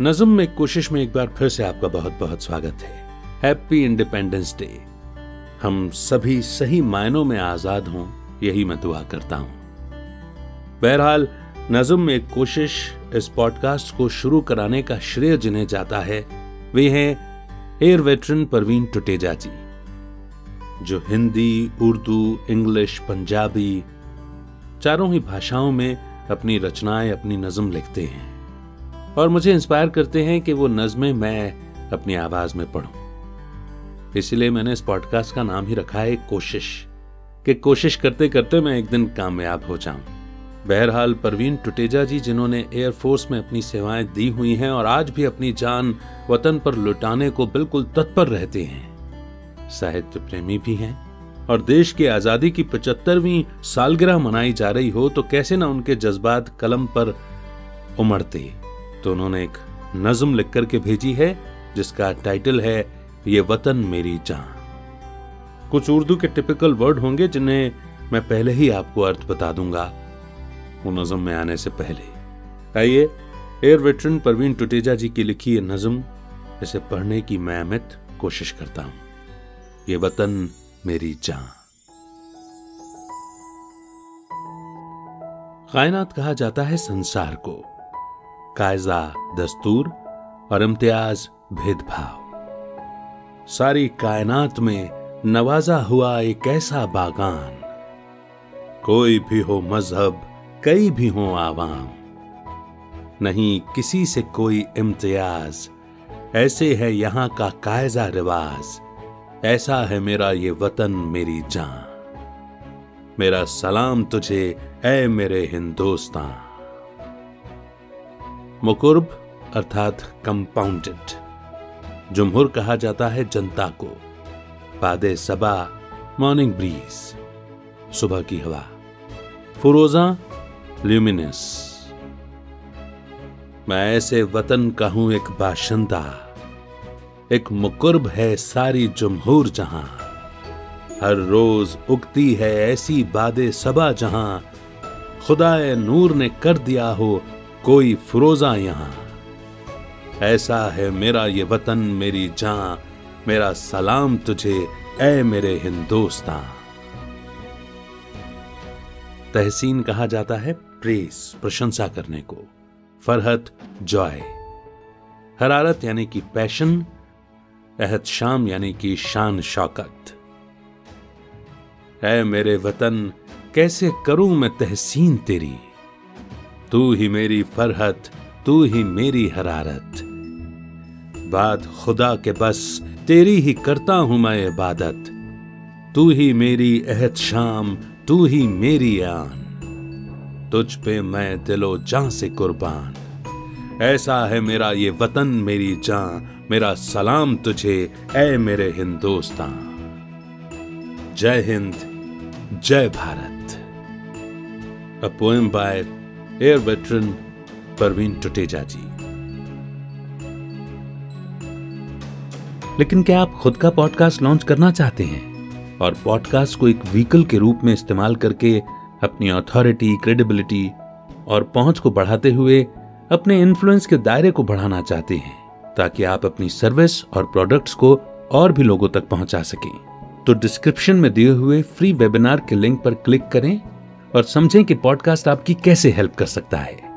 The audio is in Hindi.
नज्म में कोशिश में एक बार फिर से आपका बहुत बहुत स्वागत है। हैप्पी इंडिपेंडेंस डे हम सभी सही मायनों में आज़ाद हों, यही मैं दुआ करता हूँ। बहरहाल, नज्म में कोशिश इस पॉडकास्ट को शुरू कराने का श्रेय जिन्हें जाता है, वे हैं एयर वेटरन परवीन टुटेजा जी, जो हिंदी, उर्दू, इंग्लिश, पंजाबी, चारों ही भाषाओं में अपनी रचनाएँ, अपनी नज्म लिखते हैं। और मुझे इंस्पायर करते हैं कि वो नज़में मैं अपनी आवाज़ में पढ़ूं। इसलिए मैंने इस पॉडकास्ट का नाम ही रखा है कोशिश, कि कोशिश करते करते मैं एक दिन कामयाब हो जाऊँ। बहरहाल, परवीन टुटेजा जी, जिन्होंने एयरफोर्स में अपनी सेवाएँ दी हुई हैं और आज भी अपनी जान वतन पर लुटाने को बिल्कुल तत्पर रहते हैं, साहित्य प्रेमी भी हैं और देश की आज़ादी की पचहत्तरवीं सालगिरह मनाई जा रही हो तो कैसे ना उनके जज्बात कलम पर उमड़ते। तो उन्होंने एक नज्म लिख करके भेजी है, जिसका टाइटल है, ये वतन मेरी जान. कुछ उर्दू के टिपिकल वर्ड होंगे, जिन्हें मैं पहले ही आपको अर्थ बता दूँगा। वो नज्म में आने से पहले। आइए एयर वेटरन परवीन टुटेजा जी की लिखी ये नज्म, इसे पढ़ने की मैं अमित कोशिश करता हूँ। ये वतन मेरी जान. कायनात कहा जाता है संसार को। कायजा, दस्तूर, और इम्तियाज़ भेदभाव। सारी कायनात में नवाजा हुआ एक ऐसा बागान। कोई भी हो मज़हब, कई भी हो आवाम। नहीं, किसी से कोई इम्तियाज़। ऐसे है यहाँ का कायजा रिवाज। ऐसा है मेरा ये वतन, मेरी जान। मेरा सलाम तुझे, ऐ मेरे हिंदुस्तान। मुकुर्ब अर्थात कंपाउंडेड जुमहुर कहा जाता है जनता को। पादे सबा मॉर्निंग ब्रीज सुबह की हवा। फुरोजा ल्यूमिनस मैं ऐसे वतन का हूँ एक बाशिंदा, एक मुकुर्ब है सारी जुमहूर जहाँ। हर रोज उगती है ऐसी बादे सबा जहाँ, खुदाए नूर ने कर दिया हो कोई फरोजा यहाँ। ऐसा है मेरा ये वतन, मेरी जान, मेरा सलाम तुझे ए मेरे हिंदुस्तान। तहसीन कहा जाता है प्रेस, प्रशंसा करने को। फरहत, जॉय। हरारत यानी कि पैशन अहद शाम यानी कि शान शौकत। है मेरे वतन, कैसे करूँ मैं तहसीन तेरी? तू ही मेरी फरहत, तू ही मेरी हरारत। बात खुदा के बस, तेरी ही करता हूँ मैं इबादत। तू ही मेरी अहद शाम, तू ही मेरी आन। तुझ पे मैं दिलो जान से कुर्बान। ऐसा है मेरा ये वतन, मेरी जान, मेरा सलाम तुझे ए मेरे हिंदुस्तान। जय हिंद, जय Bharat. A poem by air veteran Parveen Tuteja ji लेकिन क्या आप खुद का पॉडकास्ट लॉन्च करना चाहते हैं? और पॉडकास्ट को एक व्हीकल के रूप में इस्तेमाल करके अपनी अथॉरिटी क्रेडिबिलिटी और पहुँच को बढ़ाते हुए अपने इन्फ्लुएंस के दायरे को बढ़ाना चाहते हैं ताकि आप अपनी सर्विस और प्रोडक्ट्स को और भी लोगों तक पहुँचा सकें। तो डिस्क्रिप्शन में दिए हुए फ्री वेबिनार के लिंक पर क्लिक करें और समझें कि पॉडकास्ट आपकी कैसे हेल्प कर सकता है।